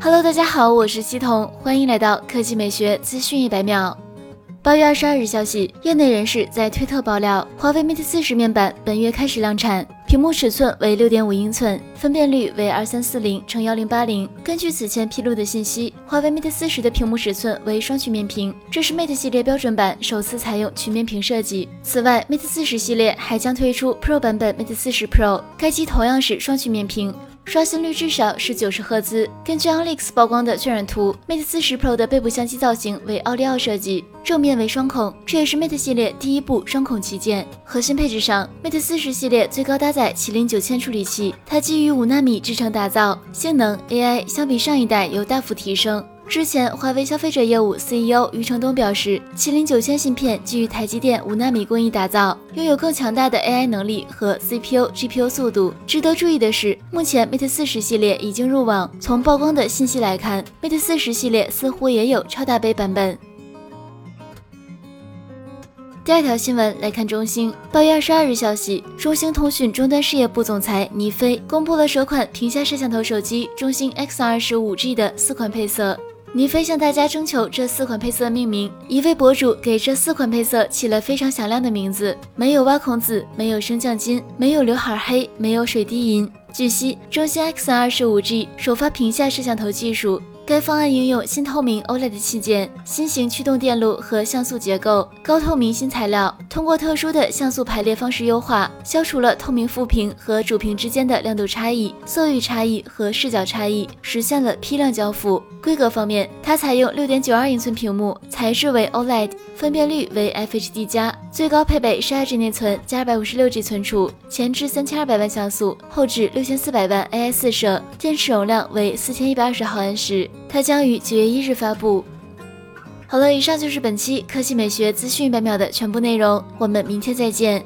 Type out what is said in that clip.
Hello，大家好，我是西彤，欢迎来到科技美学资讯一百秒。八月二十二日消息，业内人士在推特爆料，华为 Mate 四十面板本月开始量产，屏幕尺寸为六点五英寸，分辨率为二三四零乘幺零八零。根据此前披露的信息，华为 Mate 四十的屏幕尺寸为双曲面屏，这是 Mate 系列标准版首次采用曲面屏设计。此外，Mate 四十系列还将推出 Pro 版本 Mate 四十 Pro，该机同样是双曲面屏。刷新率至少是九十赫兹。根据 Onlix 曝光的渲染图，Mate 四十 Pro 的背部相机造型为奥利奥设计，正面为双孔，这也是 Mate 系列第一部双孔旗舰。核心配置上，Mate 四十系列最高搭载麒麟九千处理器，它基于五纳米制程打造，性能 AI 相比上一代有大幅提升。之前，华为消费者业务 CEO 余承东表示，麒麟九千芯片基于台积电五纳米工艺打造，拥有更强大的 AI 能力和 CPU、GPU 速度。值得注意的是，目前 Mate 四十系列已经入网。从曝光的信息来看，Mate 四十系列似乎也有超大杯版本。第二条新闻来看，中兴八月二十二日消息，中兴通讯终端事业部总裁倪飞公布了首款屏下摄像头手机中兴 X25 5G 的四款配色。倪飞向大家征求这四款配色命名，一位博主给这四款配色起了非常响亮的名字：没有挖孔紫，没有升降金，没有刘海黑，没有水滴银。据悉，中兴 X25G 首发屏下摄像头技术。该方案应用新透明 OLED 器件、新型驱动电路和像素结构、高透明新材料，通过特殊的像素排列方式优化，消除了透明副屏和主屏之间的亮度差异、色域差异和视角差异，实现了批量交付。规格方面，它采用六点九二英寸屏幕，材质为 OLED，分辨率为 FHD 加，最高配备十二 G 内存加二百五十六 G 存储，前置三千二百万像素，后置六千四百万 AI 四摄，电池容量为四千一百二十毫安时。它将于九月一日发布。好了，以上就是本期科技美学资讯一百秒的全部内容，我们明天再见。